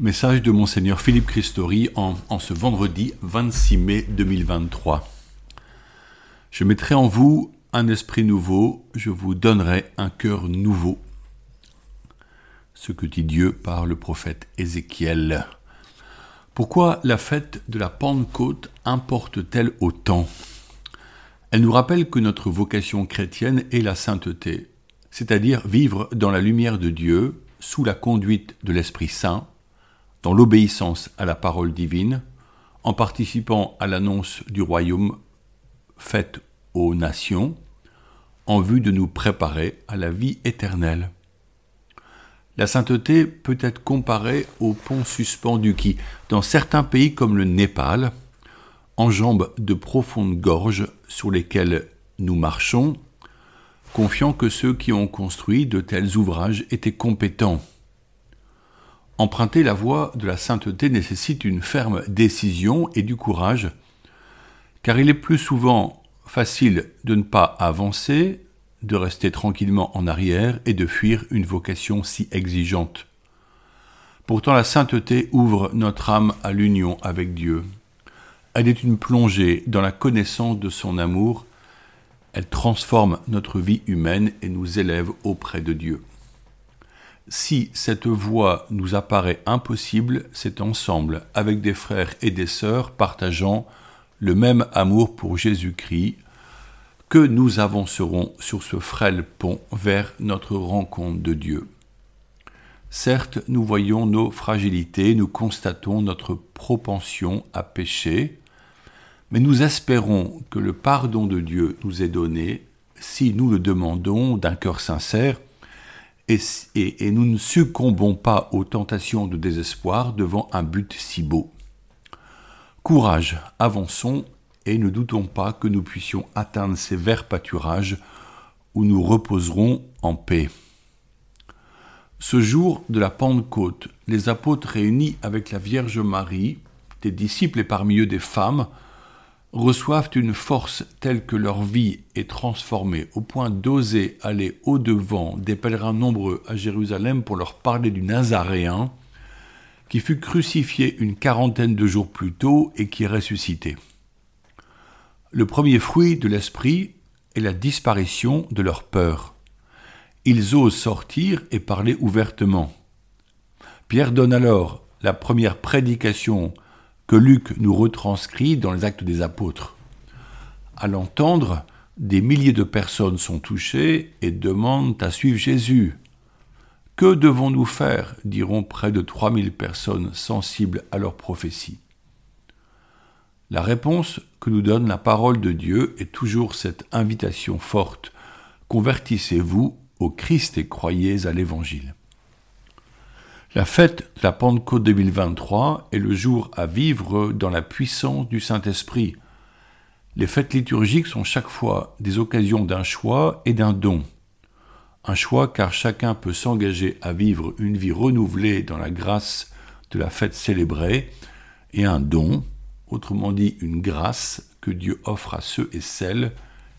Message de Monseigneur Philippe Christori en, en, ce vendredi 26 mai 2023. Je mettrai en vous un esprit nouveau, je vous donnerai un cœur nouveau. Ce que dit Dieu par le prophète Ézéchiel. Pourquoi la fête de la Pentecôte importe-t-elle autant? Elle nous rappelle que notre vocation chrétienne est la sainteté, c'est-à-dire vivre dans la lumière de Dieu, sous la conduite de l'Esprit Saint, dans l'obéissance à la parole divine, en participant à l'annonce du royaume faite aux nations, en vue de nous préparer à la vie éternelle. La sainteté peut être comparée au pont suspendu qui, dans certains pays comme le Népal, enjambe de profondes gorges sur lesquelles nous marchons, confiant que ceux qui ont construit de tels ouvrages étaient compétents. Emprunter la voie de la sainteté nécessite une ferme décision et du courage, car il est plus souvent facile de ne pas avancer, de rester tranquillement en arrière et de fuir une vocation si exigeante. Pourtant la sainteté ouvre notre âme à l'union avec Dieu. Elle est une plongée dans la connaissance de son amour, elle transforme notre vie humaine et nous élève auprès de Dieu. Si cette voie nous apparaît impossible, c'est ensemble, avec des frères et des sœurs partageant le même amour pour Jésus-Christ, que nous avancerons sur ce frêle pont vers notre rencontre de Dieu. Certes, nous voyons nos fragilités, nous constatons notre propension à pécher, mais nous espérons que le pardon de Dieu nous est donné si nous le demandons d'un cœur sincère et, nous ne succombons pas aux tentations de désespoir devant un but si beau. Courage, avançons et ne doutons pas que nous puissions atteindre ces verts pâturages où nous reposerons en paix. Ce jour de la Pentecôte, les apôtres réunis avec la Vierge Marie, des disciples et parmi eux des femmes, reçoivent une force telle que leur vie est transformée au point d'oser aller au-devant des pèlerins nombreux à Jérusalem pour leur parler du Nazaréen, qui fut crucifié une quarantaine de jours plus tôt et qui est ressuscité. Le premier fruit de l'esprit est la disparition de leur peur. Ils osent sortir et parler ouvertement. Pierre donne alors la première prédication que Luc nous retranscrit dans les actes des apôtres. À l'entendre, des milliers de personnes sont touchées et demandent à suivre Jésus. Que devons-nous faire diront près de 3000 personnes sensibles à leur prophétie. La réponse que nous donne la parole de Dieu est toujours cette invitation forte. Convertissez-vous au Christ et croyez à l'Évangile. La fête de la Pentecôte 2023 est le jour à vivre dans la puissance du Saint-Esprit. Les fêtes liturgiques sont chaque fois des occasions d'un choix et d'un don. Un choix car chacun peut s'engager à vivre une vie renouvelée dans la grâce de la fête célébrée, et un don, autrement dit une grâce que Dieu offre à ceux et celles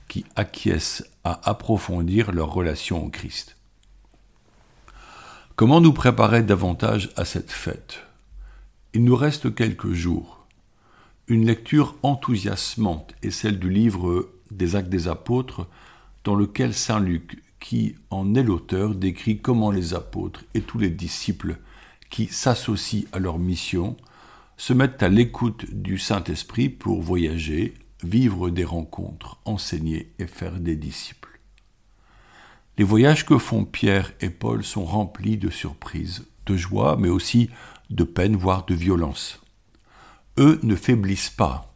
qui acquiescent à approfondir leur relation au Christ. Comment nous préparer davantage à cette fête? Il nous reste quelques jours. Une lecture enthousiasmante est celle du livre des Actes des Apôtres, dans lequel Saint Luc, qui en est l'auteur, décrit comment les apôtres et tous les disciples qui s'associent à leur mission se mettent à l'écoute du Saint-Esprit pour voyager, vivre des rencontres, enseigner et faire des disciples. Les voyages que font Pierre et Paul sont remplis de surprises, de joie, mais aussi de peine, voire de violence. Eux ne faiblissent pas.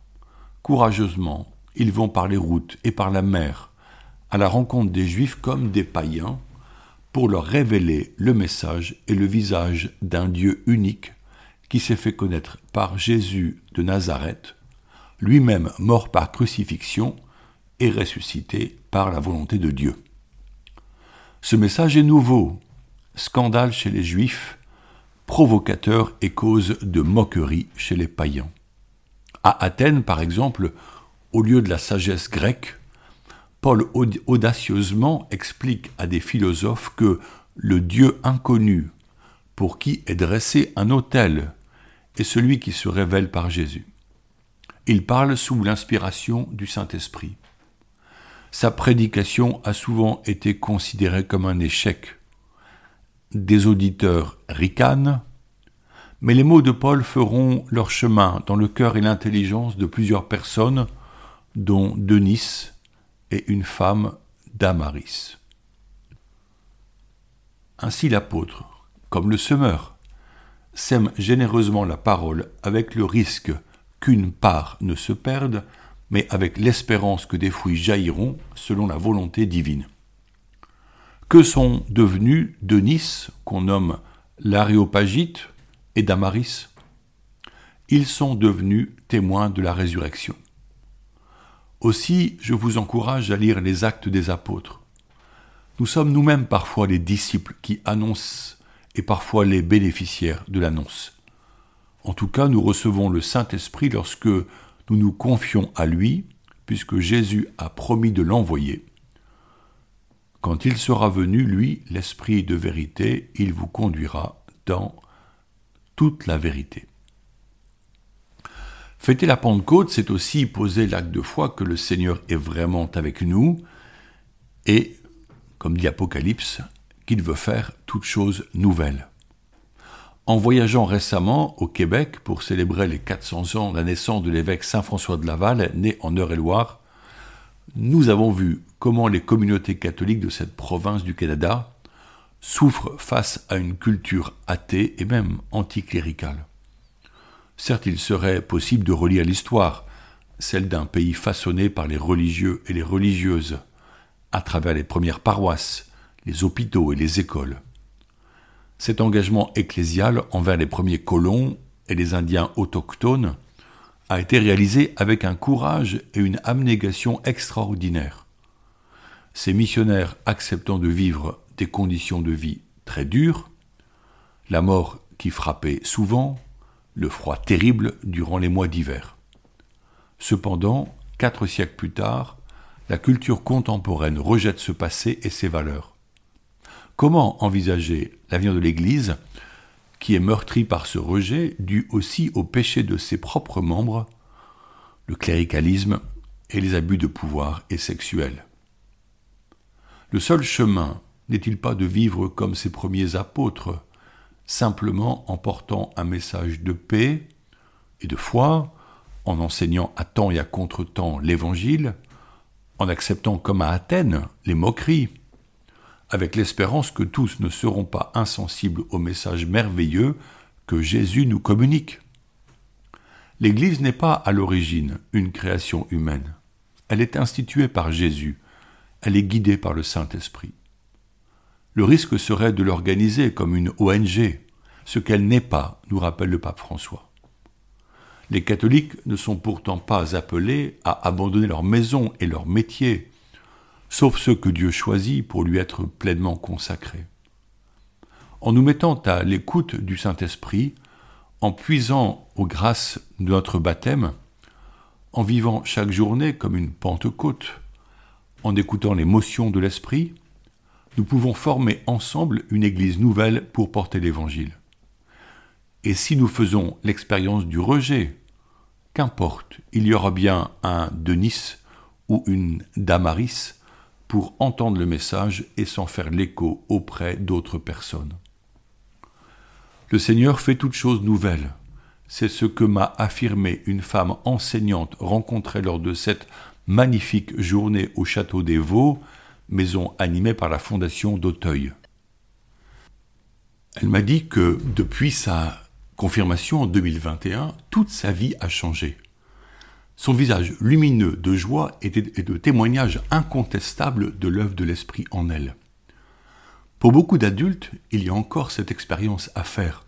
Courageusement, ils vont par les routes et par la mer, à la rencontre des Juifs comme des païens, pour leur révéler le message et le visage d'un Dieu unique qui s'est fait connaître par Jésus de Nazareth, lui-même mort par crucifixion et ressuscité par la volonté de Dieu. Ce message est nouveau, scandale chez les juifs, provocateur et cause de moquerie chez les païens. À Athènes, par exemple, au lieu de la sagesse grecque, Paul audacieusement explique à des philosophes que le Dieu inconnu, pour qui est dressé un autel, est celui qui se révèle par Jésus. Il parle sous l'inspiration du Saint-Esprit. Sa prédication a souvent été considérée comme un échec. Des auditeurs ricanent, mais les mots de Paul feront leur chemin dans le cœur et l'intelligence de plusieurs personnes, dont Denis et une femme d'Amaris. Ainsi l'apôtre, comme le semeur, sème généreusement la parole avec le risque qu'une part ne se perde, mais avec l'espérance que des fruits jailliront selon la volonté divine. Que sont devenus Denis, qu'on nomme l'Aréopagite, et Damaris? Ils sont devenus témoins de la résurrection. Aussi, je vous encourage à lire les actes des apôtres. Nous sommes nous-mêmes parfois les disciples qui annoncent et parfois les bénéficiaires de l'annonce. En tout cas, nous recevons le Saint-Esprit lorsque nous nous confions à lui, puisque Jésus a promis de l'envoyer. Quand il sera venu, lui, l'Esprit de vérité, il vous conduira dans toute la vérité. Fêter la Pentecôte, c'est aussi poser l'acte de foi que le Seigneur est vraiment avec nous et, comme dit Apocalypse, qu'il veut faire toute chose nouvelle. En voyageant récemment au Québec pour célébrer les 400 ans de la naissance de l'évêque Saint-François de Laval, né en Eure-et-Loire, nous avons vu comment les communautés catholiques de cette province du Canada souffrent face à une culture athée et même anticléricale. Certes, il serait possible de relire l'histoire, celle d'un pays façonné par les religieux et les religieuses, à travers les premières paroisses, les hôpitaux et les écoles. Cet engagement ecclésial envers les premiers colons et les Indiens autochtones a été réalisé avec un courage et une abnégation extraordinaires. Ces missionnaires acceptant de vivre des conditions de vie très dures, la mort qui frappait souvent, le froid terrible durant les mois d'hiver. Cependant, quatre siècles plus tard, la culture contemporaine rejette ce passé et ses valeurs. Comment envisager l'avenir de l'Église, qui est meurtrie par ce rejet, dû aussi au péché de ses propres membres, le cléricalisme et les abus de pouvoir et sexuels? Le seul chemin n'est-il pas de vivre comme ses premiers apôtres, simplement en portant un message de paix et de foi, en enseignant à temps et à contre-temps l'Évangile, en acceptant comme à Athènes les moqueries, avec l'espérance que tous ne seront pas insensibles au message merveilleux que Jésus nous communique. L'Église n'est pas à l'origine une création humaine. Elle est instituée par Jésus. Elle est guidée par le Saint-Esprit le risque serait de l'organiser comme une ONG, ce qu'elle n'est pas, nous rappelle le pape François. Les catholiques ne sont pourtant pas appelés à abandonner leur maison et leur métier, sauf ceux que Dieu choisit pour lui être pleinement consacrés. En nous mettant à l'écoute du Saint-Esprit, en puisant aux grâces de notre baptême, en vivant chaque journée comme une Pentecôte, en écoutant les motions de l'Esprit, nous pouvons former ensemble une Église nouvelle pour porter l'Évangile. Et si nous faisons l'expérience du rejet, qu'importe, il y aura bien un Denis ou une Damaris pour entendre le message et s'en faire l'écho auprès d'autres personnes. Le Seigneur fait toutes choses nouvelles. C'est ce que m'a affirmé une femme enseignante rencontrée lors de cette magnifique journée au château des Vaux maison animée par la fondation d'Auteuil. Elle m'a dit que depuis sa confirmation en 2021, toute sa vie a changé. Son visage lumineux de joie et de témoignage incontestable de l'œuvre de l'Esprit en elle. Pour beaucoup d'adultes, il y a encore cette expérience à faire,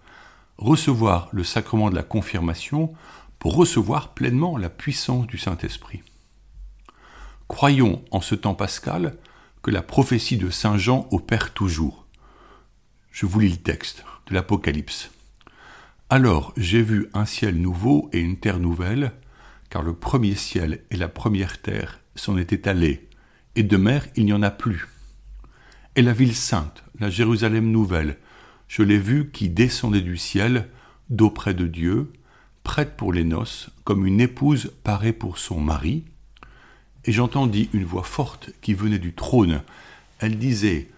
recevoir le sacrement de la confirmation pour recevoir pleinement la puissance du Saint-Esprit. Croyons en ce temps pascal que la prophétie de Saint Jean opère toujours. Je vous lis le texte de l'Apocalypse. Alors j'ai vu un ciel nouveau et une terre nouvelle, car le premier ciel et la première terre s'en étaient allés, et de mer il n'y en a plus. Et la ville sainte, la Jérusalem nouvelle, Je l'ai vue qui descendait du ciel, d'auprès de Dieu, prête pour les noces, comme une épouse parée pour son mari. Et j'entendis une voix forte qui venait du trône. Elle disait,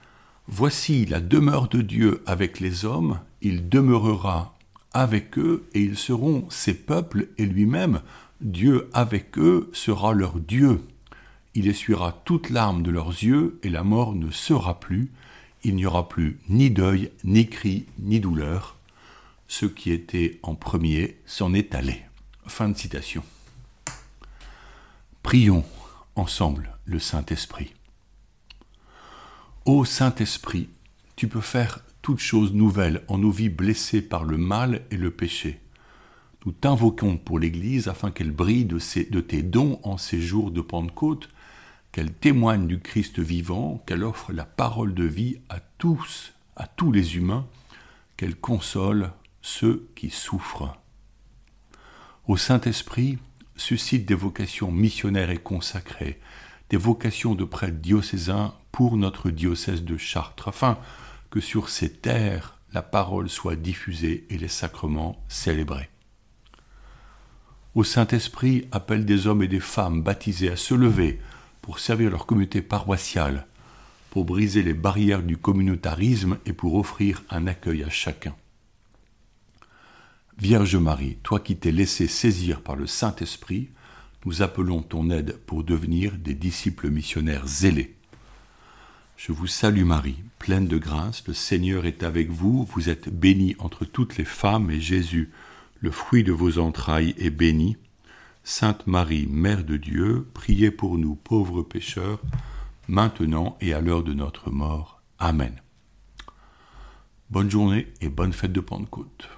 Voici la demeure de Dieu avec les hommes, il demeurera avec eux, et ils seront ses peuples, et lui-même, Dieu avec eux, sera leur Dieu. Il essuiera toute larme de leurs yeux, et la mort ne sera plus. Il n'y aura plus ni deuil, ni cri, ni douleur. Ce qui était en premier s'en est allé. Fin de citation. Prions ensemble le Saint-Esprit. Ô Saint-Esprit, tu peux faire toutes choses nouvelles en nos vies blessées par le mal et le péché. Nous t'invoquons pour l'Église afin qu'elle brille de, tes dons en ces jours de Pentecôte, qu'elle témoigne du Christ vivant, qu'elle offre la parole de vie à tous, à tous les humains, qu'elle console ceux qui souffrent. Au Saint-Esprit, suscite des vocations missionnaires et consacrées, des vocations de prêtres diocésains pour notre diocèse de Chartres, afin que sur ces terres la parole soit diffusée et les sacrements célébrés. Au Saint-Esprit appelle des hommes et des femmes baptisés à se lever pour servir leur communauté paroissiale, pour briser les barrières du communautarisme et pour offrir un accueil à chacun. Vierge Marie, toi qui t'es laissé saisir par le Saint-Esprit, nous appelons ton aide pour devenir des disciples missionnaires zélés. Je vous salue Marie, pleine de grâce, le Seigneur est avec vous, vous êtes bénie entre toutes les femmes, et Jésus, le fruit de vos entrailles, est béni. Sainte Marie, Mère de Dieu, priez pour nous pauvres pécheurs, maintenant et à l'heure de notre mort. Amen. Bonne journée et bonne fête de Pentecôte.